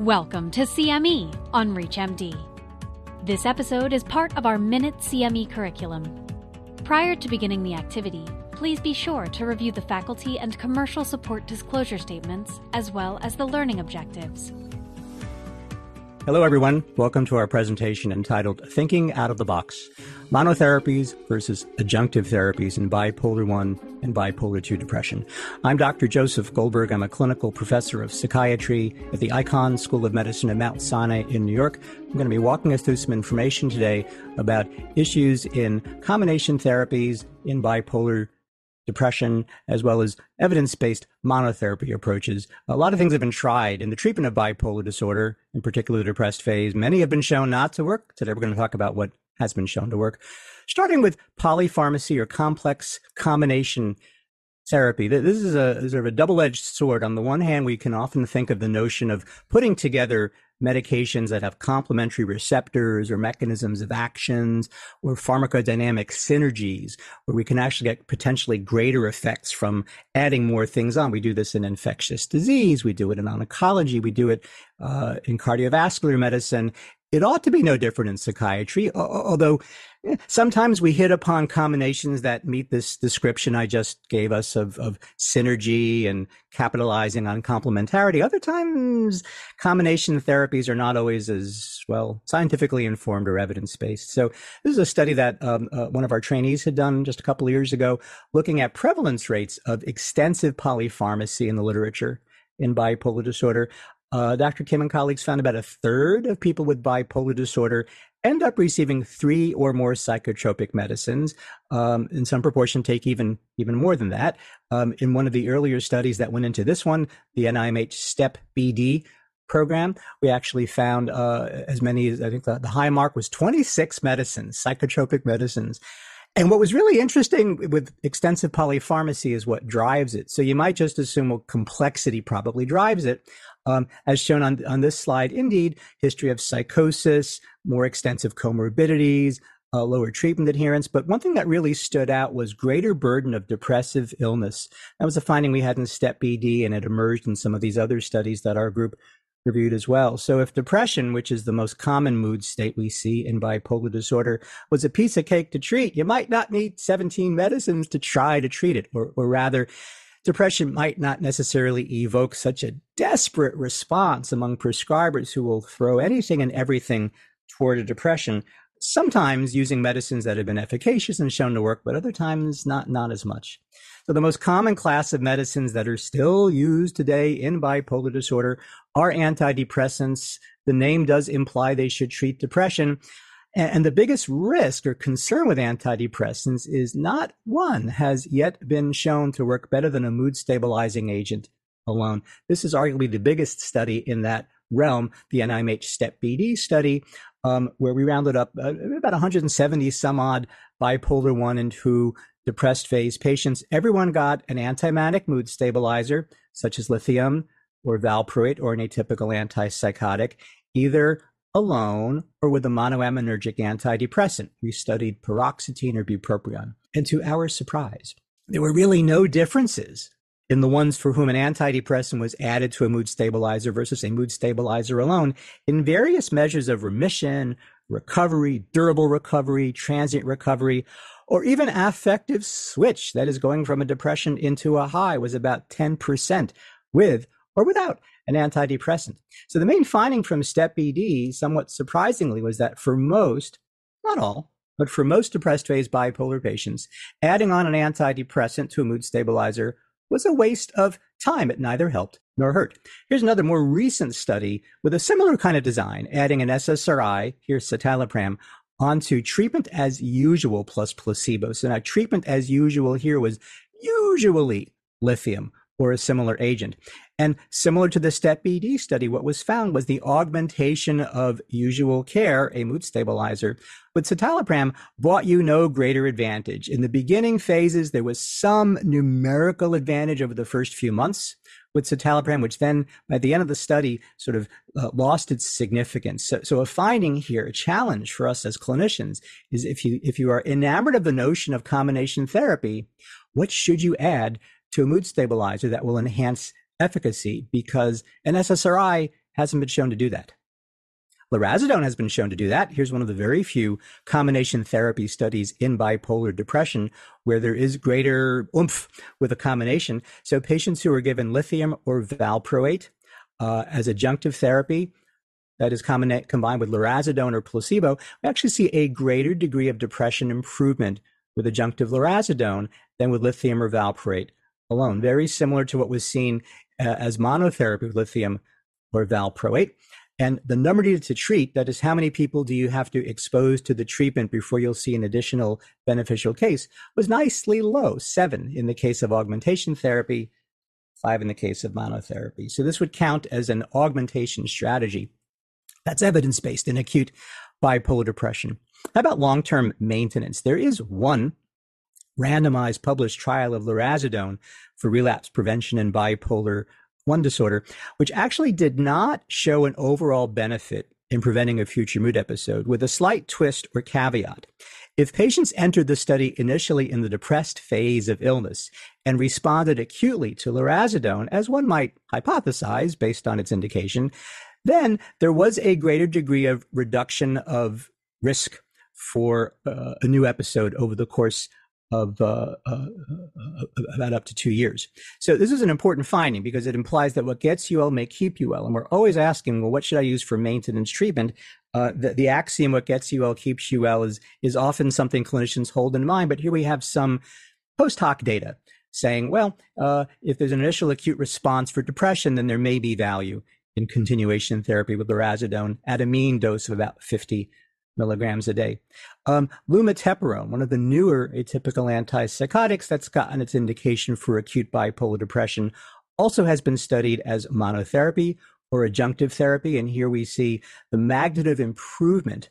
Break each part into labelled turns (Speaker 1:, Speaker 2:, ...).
Speaker 1: Welcome to CME on ReachMD. This episode is part of our Minute CME curriculum. Prior to beginning the activity, please be sure to review the faculty and commercial support disclosure statements as well as the learning objectives.
Speaker 2: Hello, everyone. Welcome to our presentation entitled Thinking Out of the Box Monotherapies versus Adjunctive Therapies in Bipolar 1 and Bipolar 2 Depression. I'm Dr. Joseph Goldberg. I'm a clinical professor of psychiatry at the Icahn School of Medicine at Mount Sinai in New York. I'm going to be walking us through some information today about issues in combination therapies in bipolar depression, as well as evidence based monotherapy approaches. A lot of things have been tried in the treatment of bipolar disorder, in particular the depressed phase. Many have been shown not to work. Today we're going to talk about what has been shown to work. Starting with polypharmacy or complex combination therapy. This is a sort of a double-edged sword. On the one hand, we can often think of the notion of putting together medications that have complementary receptors or mechanisms of actions or pharmacodynamic synergies where we can actually get potentially greater effects from adding more things on. We do this in infectious disease. We do it in oncology. We do it uh, in cardiovascular medicine. It ought to be no different in psychiatry, although sometimes we hit upon combinations that meet this description I just gave us of, of synergy and capitalizing on complementarity. Other times, combination therapies are not always as well scientifically informed or evidence based. So, this is a study that um, uh, one of our trainees had done just a couple of years ago, looking at prevalence rates of extensive polypharmacy in the literature in bipolar disorder. Uh, Dr. Kim and colleagues found about a third of people with bipolar disorder end up receiving three or more psychotropic medicines. Um, in some proportion, take even even more than that. Um, in one of the earlier studies that went into this one, the NIMH STEP BD program, we actually found uh, as many as I think the, the high mark was 26 medicines, psychotropic medicines. And what was really interesting with extensive polypharmacy is what drives it. So you might just assume, well, complexity probably drives it. Um, as shown on, on this slide, indeed, history of psychosis, more extensive comorbidities, uh, lower treatment adherence. But one thing that really stood out was greater burden of depressive illness. That was a finding we had in STEP BD, and it emerged in some of these other studies that our group reviewed as well. So if depression, which is the most common mood state we see in bipolar disorder, was a piece of cake to treat, you might not need 17 medicines to try to treat it, or, or rather, depression might not necessarily evoke such a desperate response among prescribers who will throw anything and everything toward a depression, sometimes using medicines that have been efficacious and shown to work, but other times not, not as much. So the most common class of medicines that are still used today in bipolar disorder are antidepressants. The name does imply they should treat depression. And the biggest risk or concern with antidepressants is not one has yet been shown to work better than a mood stabilizing agent alone. This is arguably the biggest study in that realm, the NIMH STEP BD study, um, where we rounded up uh, about 170 some odd bipolar 1 and 2 depressed phase patients. Everyone got an antimanic mood stabilizer, such as lithium or valproate or an atypical antipsychotic, either alone or with a monoaminergic antidepressant. We studied paroxetine or bupropion. And to our surprise, there were really no differences in the ones for whom an antidepressant was added to a mood stabilizer versus a mood stabilizer alone in various measures of remission, recovery, durable recovery, transient recovery, or even affective switch, that is going from a depression into a high, was about 10% with or without an antidepressant. So the main finding from STEP BD, somewhat surprisingly, was that for most, not all, but for most depressed phase bipolar patients, adding on an antidepressant to a mood stabilizer was a waste of time. It neither helped nor hurt. Here's another more recent study with a similar kind of design, adding an SSRI, here's citalopram, onto treatment as usual plus placebo. So now treatment as usual here was usually lithium or a similar agent. And similar to the STEP BD study, what was found was the augmentation of usual care, a mood stabilizer, with citalopram brought you no greater advantage. In the beginning phases, there was some numerical advantage over the first few months with citalopram, which then by the end of the study sort of uh, lost its significance. So, so a finding here, a challenge for us as clinicians is if you, if you are enamored of the notion of combination therapy, what should you add to a mood stabilizer that will enhance efficacy because an SSRI hasn't been shown to do that. Lurasidone has been shown to do that. Here's one of the very few combination therapy studies in bipolar depression where there is greater oomph with a combination. So patients who are given lithium or valproate uh, as adjunctive therapy, that is combined, combined with lurasidone or placebo, we actually see a greater degree of depression improvement with adjunctive lurasidone than with lithium or valproate alone. Very similar to what was seen uh, as monotherapy with lithium or valproate. And the number needed to treat, that is, how many people do you have to expose to the treatment before you'll see an additional beneficial case, was nicely low seven in the case of augmentation therapy, five in the case of monotherapy. So this would count as an augmentation strategy. That's evidence based in acute bipolar depression. How about long term maintenance? There is one randomized published trial of lurasidone for relapse prevention in bipolar one disorder, which actually did not show an overall benefit in preventing a future mood episode, with a slight twist or caveat. If patients entered the study initially in the depressed phase of illness and responded acutely to lurasidone, as one might hypothesize based on its indication, then there was a greater degree of reduction of risk for uh, a new episode over the course of uh, uh, uh, about up to two years. So this is an important finding because it implies that what gets you well may keep you well. And we're always asking, well, what should I use for maintenance treatment? Uh, the, the axiom, what gets you well keeps you well, is, is often something clinicians hold in mind. But here we have some post hoc data saying, well, uh, if there's an initial acute response for depression, then there may be value in continuation therapy with lurasidone at a mean dose of about 50 milligrams a day. Um, lumateperone, one of the newer atypical antipsychotics that's gotten its indication for acute bipolar depression, also has been studied as monotherapy or adjunctive therapy. And here we see the magnitude of improvement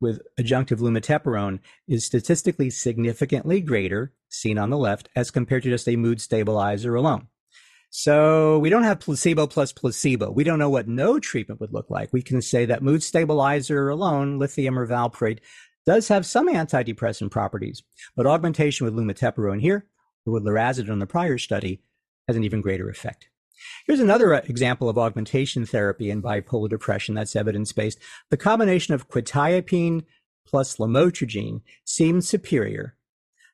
Speaker 2: with adjunctive lumateperone is statistically significantly greater, seen on the left, as compared to just a mood stabilizer alone. So we don't have placebo plus placebo. We don't know what no treatment would look like. We can say that mood stabilizer alone, lithium or valproate, does have some antidepressant properties, but augmentation with lumateperone here or with lurasidone in the prior study has an even greater effect. Here's another uh, example of augmentation therapy in bipolar depression that's evidence based. The combination of quetiapine plus lamotrigine seems superior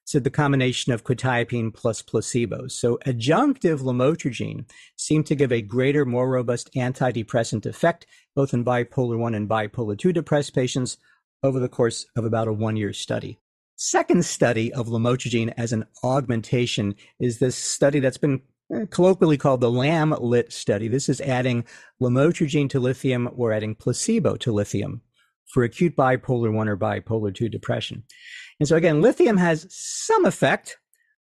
Speaker 2: to the combination of quetiapine plus placebo. So adjunctive lamotrigine seemed to give a greater, more robust antidepressant effect, both in bipolar 1 and bipolar 2 depressed patients over the course of about a one year study. Second study of lamotrigine as an augmentation is this study that's been eh, colloquially called the LAM-LIT study. This is adding lamotrigine to lithium or adding placebo to lithium for acute bipolar 1 or bipolar 2 depression. And so again, lithium has some effect,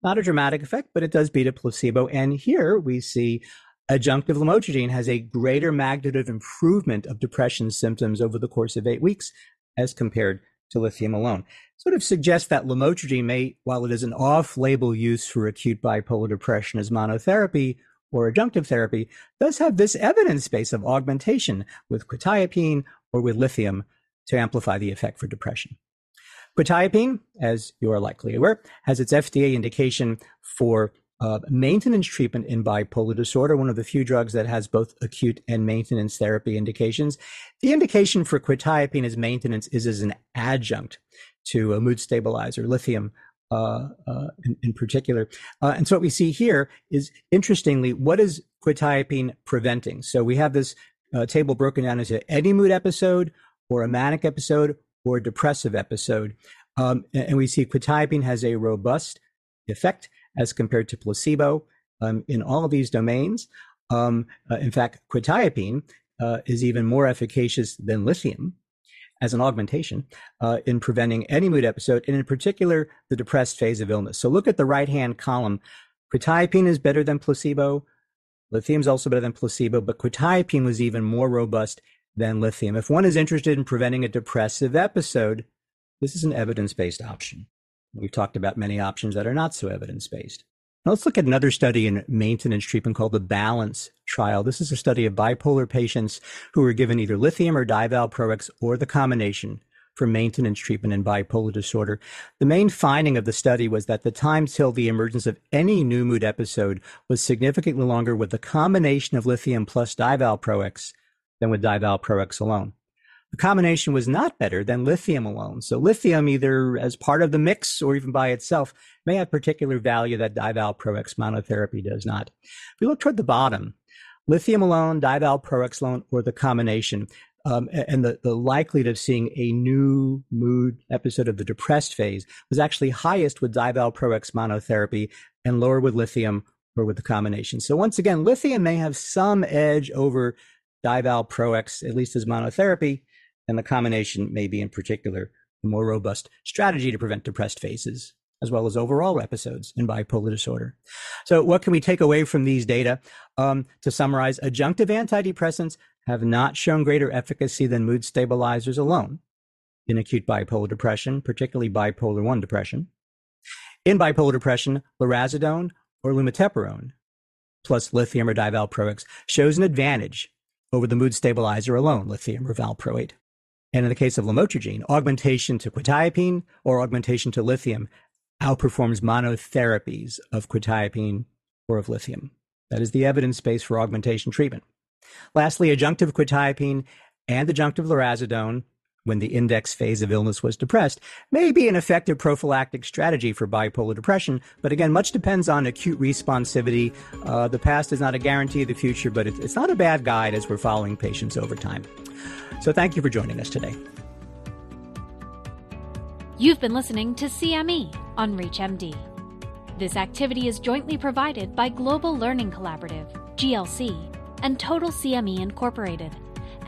Speaker 2: not a dramatic effect, but it does beat a placebo. And here we see adjunctive lamotrigine has a greater magnitude of improvement of depression symptoms over the course of eight weeks as compared to lithium alone. Sort of suggests that lamotrigine may, while it is an off-label use for acute bipolar depression as monotherapy or adjunctive therapy, does have this evidence base of augmentation with quetiapine or with lithium to amplify the effect for depression. Quetiapine, as you are likely aware, has its FDA indication for uh, maintenance treatment in bipolar disorder, one of the few drugs that has both acute and maintenance therapy indications. The indication for quetiapine as maintenance is as an adjunct to a mood stabilizer, lithium uh, uh, in, in, particular. Uh, and so what we see here is, interestingly, what is quetiapine preventing? So we have this uh, table broken down into any mood episode or a manic episode or depressive episode. Um, and we see quetiapine has a robust effect as compared to placebo um, in all of these domains. Um, uh, in fact, quetiapine uh, is even more efficacious than lithium as an augmentation uh, in preventing any mood episode, and in particular, the depressed phase of illness. So look at the right hand column. Quetiapine is better than placebo. Lithium is also better than placebo, but quetiapine was even more robust than lithium. If one is interested in preventing a depressive episode, this is an evidence based option. We've talked about many options that are not so evidence based. Now let's look at another study in maintenance treatment called the BALANCE trial. This is a study of bipolar patients who were given either lithium or divalproex or the combination for maintenance treatment in bipolar disorder. The main finding of the study was that the time till the emergence of any new mood episode was significantly longer with the combination of lithium plus divalproex than with divalproex alone. The combination was not better than lithium alone. So lithium, either as part of the mix or even by itself, may have particular value that divalproex monotherapy does not. If we look toward the bottom, lithium alone, divalproex alone, or the combination, um, and the, the likelihood of seeing a new mood episode of the depressed phase was actually highest with divalproex monotherapy and lower with lithium or with the combination. So once again, lithium may have some edge over divalproex, at least as monotherapy, and the combination may be in particular a more robust strategy to prevent depressed phases as well as overall episodes in bipolar disorder. So, what can we take away from these data? Um, to summarize, adjunctive antidepressants have not shown greater efficacy than mood stabilizers alone in acute bipolar depression, particularly bipolar 1 depression. In bipolar depression, lurasidone or lumateperone plus lithium or divalproex shows an advantage over the mood stabilizer alone, lithium or valproate. And in the case of lamotrigine, augmentation to quetiapine or augmentation to lithium outperforms monotherapies of quetiapine or of lithium. That is the evidence base for augmentation treatment. Lastly, adjunctive quetiapine and adjunctive lurasidone, when the index phase of illness was depressed, may be an effective prophylactic strategy for bipolar depression. But again, much depends on acute responsivity. Uh, the past is not a guarantee of the future, but it's not a bad guide as we're following patients over time. So thank you for joining us today.
Speaker 1: You've been listening to CME on ReachMD. This activity is jointly provided by Global Learning Collaborative, GLC, and Total CME Incorporated,